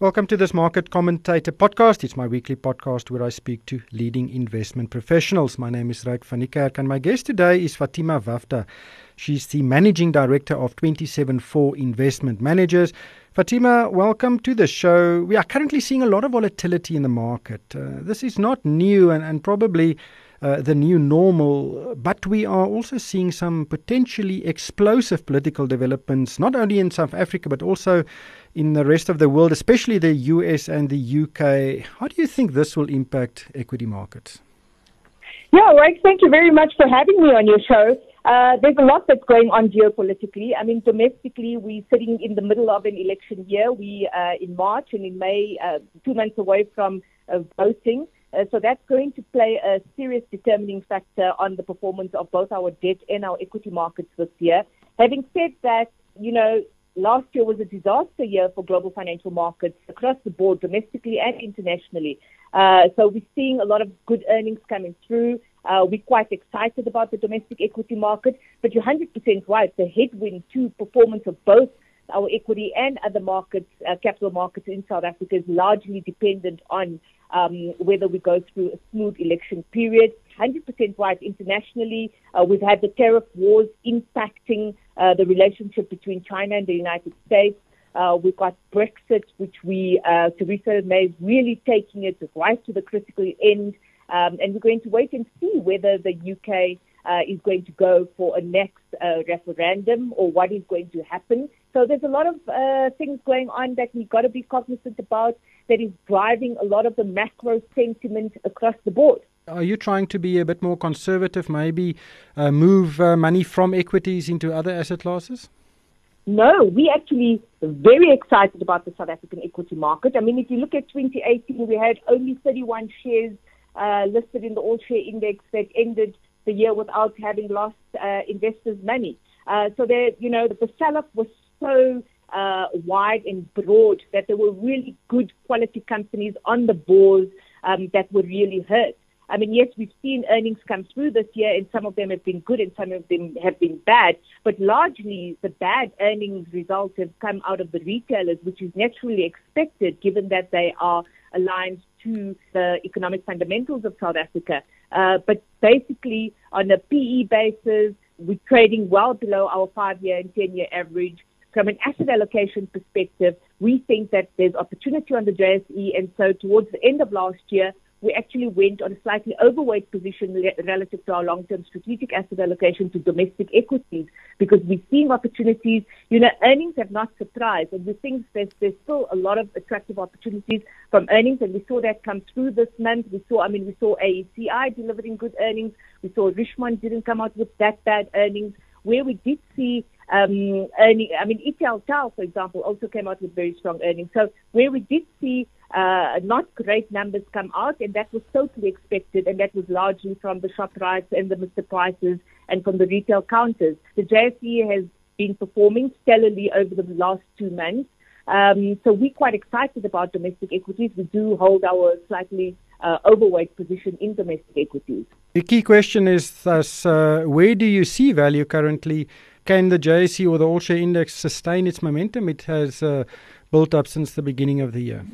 Welcome to this Market Commentator podcast. It's my weekly podcast where I speak to leading investment professionals. My name is Ryk van and my guest today is Fatima Vawda. She's the Managing Director of 274 Investment Managers. Fatima, welcome to the show. We are currently seeing a lot of volatility in the market. Uh, this is not new and, and probably uh, the new normal, but we are also seeing some potentially explosive political developments, not only in South Africa, but also in the rest of the world, especially the US and the UK. How do you think this will impact equity markets? Yeah, right. Thank you very much for having me on your show. Uh, there's a lot that's going on geopolitically. I mean, domestically, we're sitting in the middle of an election year. We uh, in March and in May, uh, two months away from uh, voting. Uh, so that's going to play a serious determining factor on the performance of both our debt and our equity markets this year. Having said that, you know, last year was a disaster year for global financial markets across the board, domestically and internationally. Uh, so we're seeing a lot of good earnings coming through. Uh, we're quite excited about the domestic equity market, but you're 100% right. The headwind to performance of both our equity and other markets, uh, capital markets in South Africa is largely dependent on um, whether we go through a smooth election period. 100% right internationally. Uh, we've had the tariff wars impacting uh, the relationship between China and the United States. Uh, we've got Brexit, which we, uh, Theresa May is really taking it right to the critical end. Um, and we're going to wait and see whether the UK uh, is going to go for a next uh, referendum or what is going to happen. So there's a lot of uh, things going on that we've got to be cognizant about that is driving a lot of the macro sentiment across the board. Are you trying to be a bit more conservative, maybe uh, move uh, money from equities into other asset classes? No, we actually very excited about the South African equity market. I mean, if you look at 2018, we had only 31 shares uh, listed in the All Share Index that ended the year without having lost uh, investors' money. Uh, so there, you know, the sell-off was so uh, wide and broad that there were really good quality companies on the boards um, that were really hurt. I mean, yes, we've seen earnings come through this year, and some of them have been good and some of them have been bad. But largely, the bad earnings results have come out of the retailers, which is naturally expected given that they are aligned to the economic fundamentals of South Africa. Uh, but basically, on a PE basis, we're trading well below our five-year and ten-year average. From an asset allocation perspective, we think that there's opportunity on the JSE, and so towards the end of last year, we actually went on a slightly overweight position relative to our long-term strategic asset allocation to domestic equities because we're seeing opportunities. You know, earnings have not surprised, and we think there's, there's still a lot of attractive opportunities from earnings, and we saw that come through this month. We saw, I mean, we saw AECI delivering good earnings. We saw Richemont didn't come out with that bad earnings. Where we did see um, earning, I mean, Italtile, for example, also came out with very strong earnings. So where we did see uh, not great numbers come out, and that was totally expected, and that was largely from the Shoprites and the Mr. Prices and from the retail counters. The JSE has been performing stellarly over the last two months. Um, so we're quite excited about domestic equities. We do hold our slightly uh, overweight position in domestic equities. The key question is thus, uh, where do you see value currently? Can the JSE or the All Share Index sustain its momentum? It has uh, built up since the beginning of the year.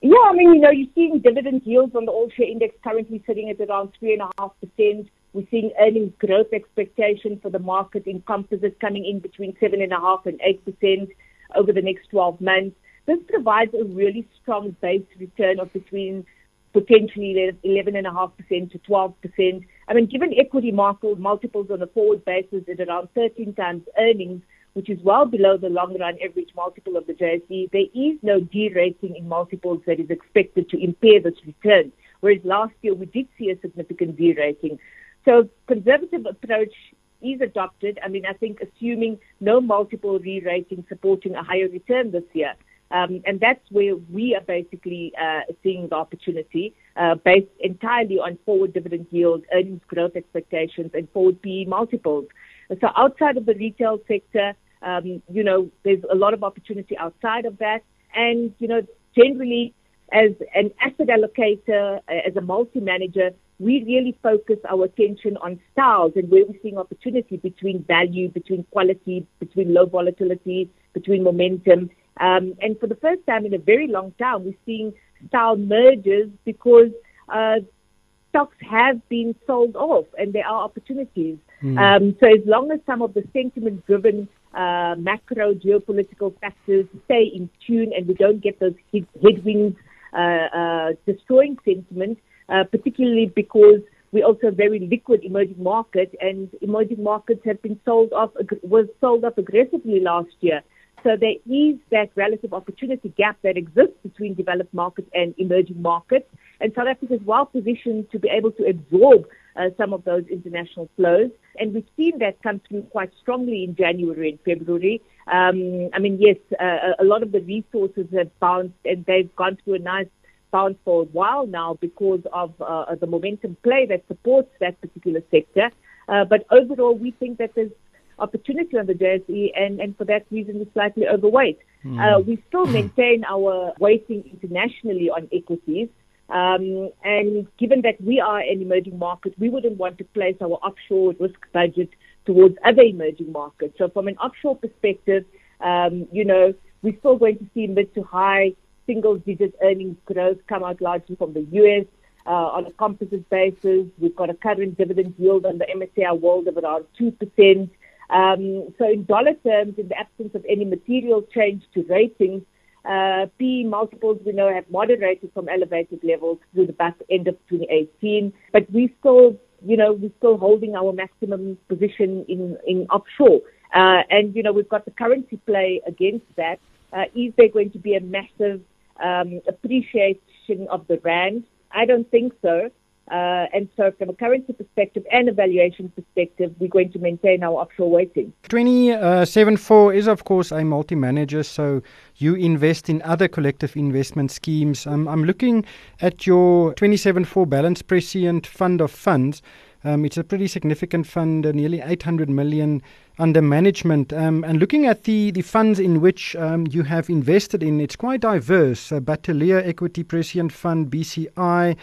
Yeah, I mean, you know, you're seeing dividend yields on the all share index currently sitting at around 3.5%. We're seeing earnings growth expectation for the market in composites coming in between 7.5 and 8% over the next 12 months. This provides a really strong base return of between potentially 11.5% to 12%. I mean, given equity market multiples on a forward basis at around 13 times earnings, which is well below the long run average multiple of the JSE, there is no derating in multiples that is expected to impair this return. Whereas last year we did see a significant derating. So conservative approach is adopted. I mean, I think assuming no multiple re-rating supporting a higher return this year. Um, and that's where we are basically uh, seeing the opportunity uh, based entirely on forward dividend yield, earnings growth expectations, and forward PE multiples. So outside of the retail sector, um, you know, there's a lot of opportunity outside of that. And, you know, generally, as an asset allocator, as a multi-manager, we really focus our attention on styles and where we're seeing opportunity between value, between quality, between low volatility, between momentum. Um, and for the first time in a very long time, we're seeing style mergers because uh, stocks have been sold off and there are opportunities. Mm. Um, so as long as some of the sentiment-driven uh, macro geopolitical factors stay in tune and we don't get those headwinds uh, uh, destroying sentiment, uh, particularly because we're also a very liquid emerging market, and emerging markets have been sold off was sold off aggressively last year. So there is that relative opportunity gap that exists between developed markets and emerging markets, and South Africa is well positioned to be able to absorb uh, some of those international flows. And we've seen that come through quite strongly in January and February. Um, I mean, yes, uh, a lot of the resources have bounced and they've gone through a nice bounce for a while now because of uh, the momentum play that supports that particular sector. Uh, but overall, we think that there's opportunity on the JSE, and, and for that reason, we're slightly overweight. Mm. Uh, we still maintain our weighting internationally on equities. Um, and given that we are an emerging market, we wouldn't want to place our offshore risk budget towards other emerging markets. So from an offshore perspective, um, you know, we're still going to see mid to high single digit earnings growth come out largely from the US. Uh, on a composite basis, we've got a current dividend yield on the MSCI World of around 2%. Um, so in dollar terms, in the absence of any material change to ratings, uh, P multiples we know have moderated from elevated levels through the back end of 2018, but we still, you know, we're still holding our maximum position in, in offshore. Uh, and, you know, we've got the currency play against that. Uh, is there going to be a massive um, appreciation of the rand? I don't think so. Uh, and so, from a currency perspective and a valuation perspective, we're going to maintain our offshore weighting. 274 is, of course, a multi manager, so you invest in other collective investment schemes. Um, I'm looking at your 274 balance prescient fund of funds. Um, it's a pretty significant fund, uh, nearly 800 million under management. Um, and looking at the, the funds in which um, you have invested in, it's quite diverse. Uh, Bateleur Equity Prescient Fund, BCI.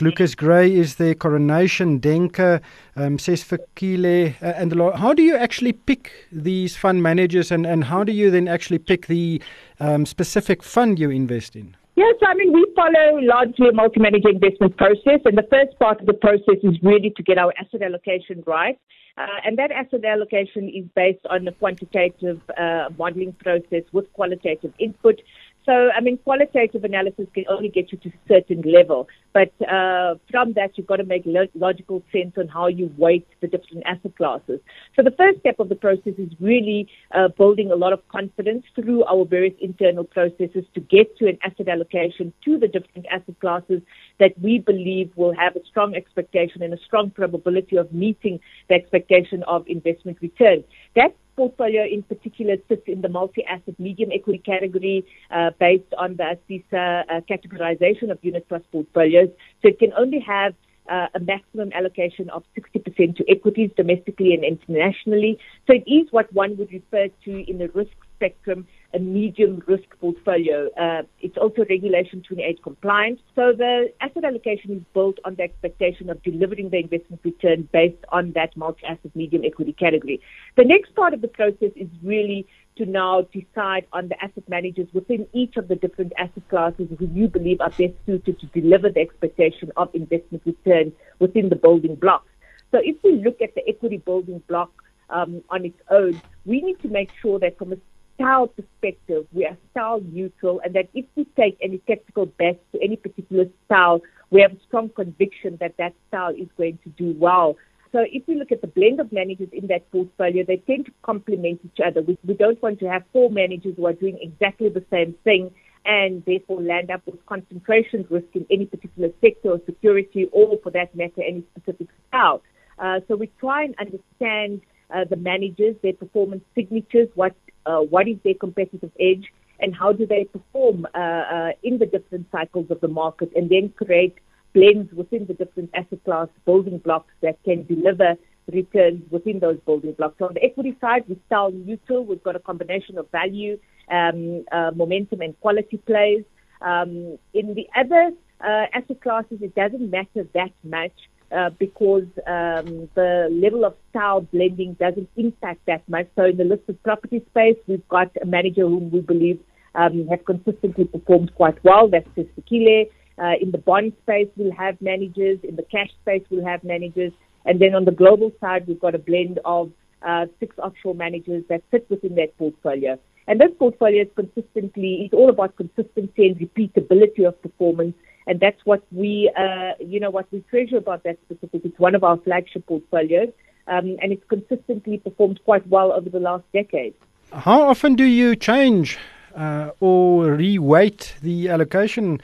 Lucas Gray is there, Coronation, Denker, um, Sesfikile, uh, and the lot. How do you actually pick these fund managers and, and how do you then actually pick the um, specific fund you invest in? Yes, I mean, we follow largely a multi-manager investment process, and the first part of the process is really to get our asset allocation right. Uh, and that asset allocation is based on a quantitative uh, modeling process with qualitative input. So, I mean, qualitative analysis can only get you to a certain level. But uh, from that, you've got to make lo- logical sense on how you weight the different asset classes. So the first step of the process is really uh, building a lot of confidence through our various internal processes to get to an asset allocation to the different asset classes that we believe will have a strong expectation and a strong probability of meeting the expectation of investment return. That portfolio in particular sits in the multi-asset medium equity category uh, based on the ASISA uh, categorization of unit trust portfolios. So it can only have uh, a maximum allocation of 60% to equities domestically and internationally. So it is what one would refer to in the risk spectrum a medium risk portfolio. Uh, it's also Regulation 28 compliant. So the asset allocation is built on the expectation of delivering the investment return based on that multi-asset medium equity category. The next part of the process is really to now decide on the asset managers within each of the different asset classes who you believe are best suited to deliver the expectation of investment return within the building blocks. So if we look at the equity building block um, on its own, we need to make sure that from a style perspective, we are style neutral, and that if we take any technical bets to any particular style, we have a strong conviction that that style is going to do well. So if we look at the blend of managers in that portfolio, they tend to complement each other. We, we don't want to have four managers who are doing exactly the same thing and therefore land up with concentration risk in any particular sector or security or, for that matter, any specific style. Uh, so we try and understand uh, the managers, their performance signatures, what uh, what is their competitive edge, and how do they perform uh, uh, in the different cycles of the market, and then create blends within the different asset class building blocks that can deliver returns within those building blocks. So on the equity side, we style neutral. We've got a combination of value, um, uh, momentum, and quality plays. Um, in the other uh, asset classes, it doesn't matter that much. Uh, because um, the level of style blending doesn't impact that much. So in the listed property space, we've got a manager whom we believe um, have consistently performed quite well. That's Sesfikile. Uh, in the bond space, we'll have managers. In the cash space, we'll have managers. And then on the global side, we've got a blend of uh, six offshore managers that sit within that portfolio. And this portfolio is consistently, it's all about consistency and repeatability of performance. And that's what we, uh, you know, what we treasure about that specific. It's one of our flagship portfolios. Um, and it's consistently performed quite well over the last decade. How often do you change uh, or reweight the allocation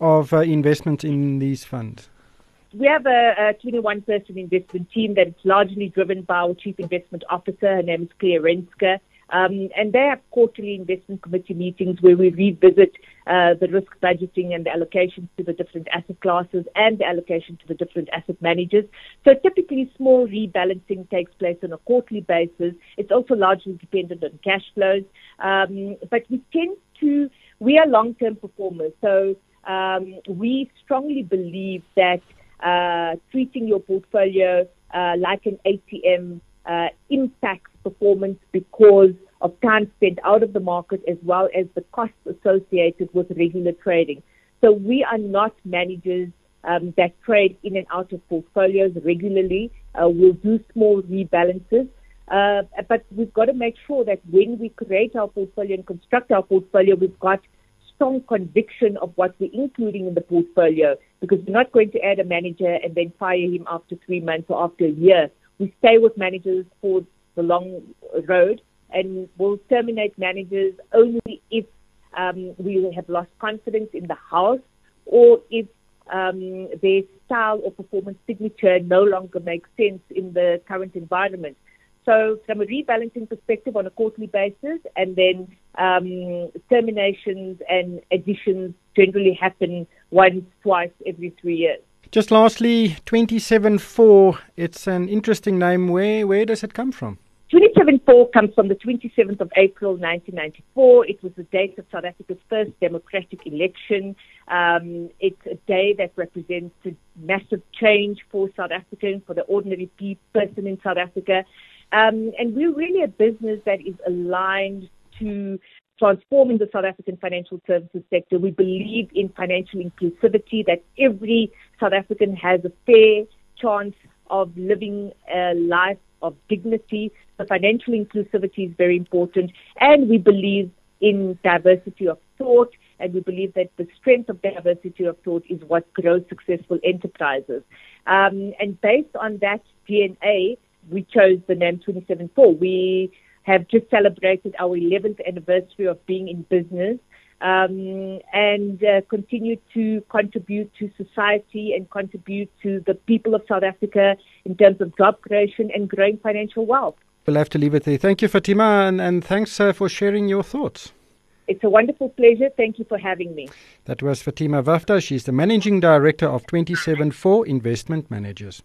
of uh, investment in these funds? We have a, a 21 person investment team that is largely driven by our chief investment officer. Her name is Claire Renske. Um, and they have quarterly investment committee meetings where we revisit uh, the risk budgeting and the allocations to the different asset classes and the allocation to the different asset managers. So typically small rebalancing takes place on a quarterly basis. It's also largely dependent on cash flows. Um, but we tend to, we are long-term performers. So um, we strongly believe that uh, treating your portfolio uh, like an ATM uh, impacts performance because of time spent out of the market as well as the costs associated with regular trading. So we are not managers um, that trade in and out of portfolios regularly. Uh, we'll do small rebalances. Uh, but we've got to make sure that when we create our portfolio and construct our portfolio, we've got strong conviction of what we're including in the portfolio because we're not going to add a manager and then fire him after three months or after a year. We stay with managers for the long road and will terminate managers only if um, we have lost confidence in the house or if um, their style or performance signature no longer makes sense in the current environment. So, from a rebalancing perspective on a quarterly basis, and then um, terminations and additions generally happen once, twice every three years. Just lastly, 274, it's an interesting name. Where, where does it come from? 274 comes from the 27th of April 1994. It was the date of South Africa's first democratic election. Um, it's a day that represents a massive change for South Africans, for the ordinary person in South Africa. Um, and we're really a business that is aligned to transforming the South African financial services sector. We believe in financial inclusivity, that every South African has a fair chance of living a life of dignity. The financial inclusivity is very important, and we believe in diversity of thought, and we believe that the strength of diversity of thought is what grows successful enterprises. Um, and based on that DNA, we chose the name 274. We have just celebrated our 11th anniversary of being in business um, and uh, continue to contribute to society and contribute to the people of South Africa in terms of job creation and growing financial wealth. We'll have to leave it there. Thank you, Fatima, and, and thanks uh, for sharing your thoughts. It's a wonderful pleasure. Thank you for having me. That was Fatima Vawda. She's the Managing Director of 274 Investment Managers.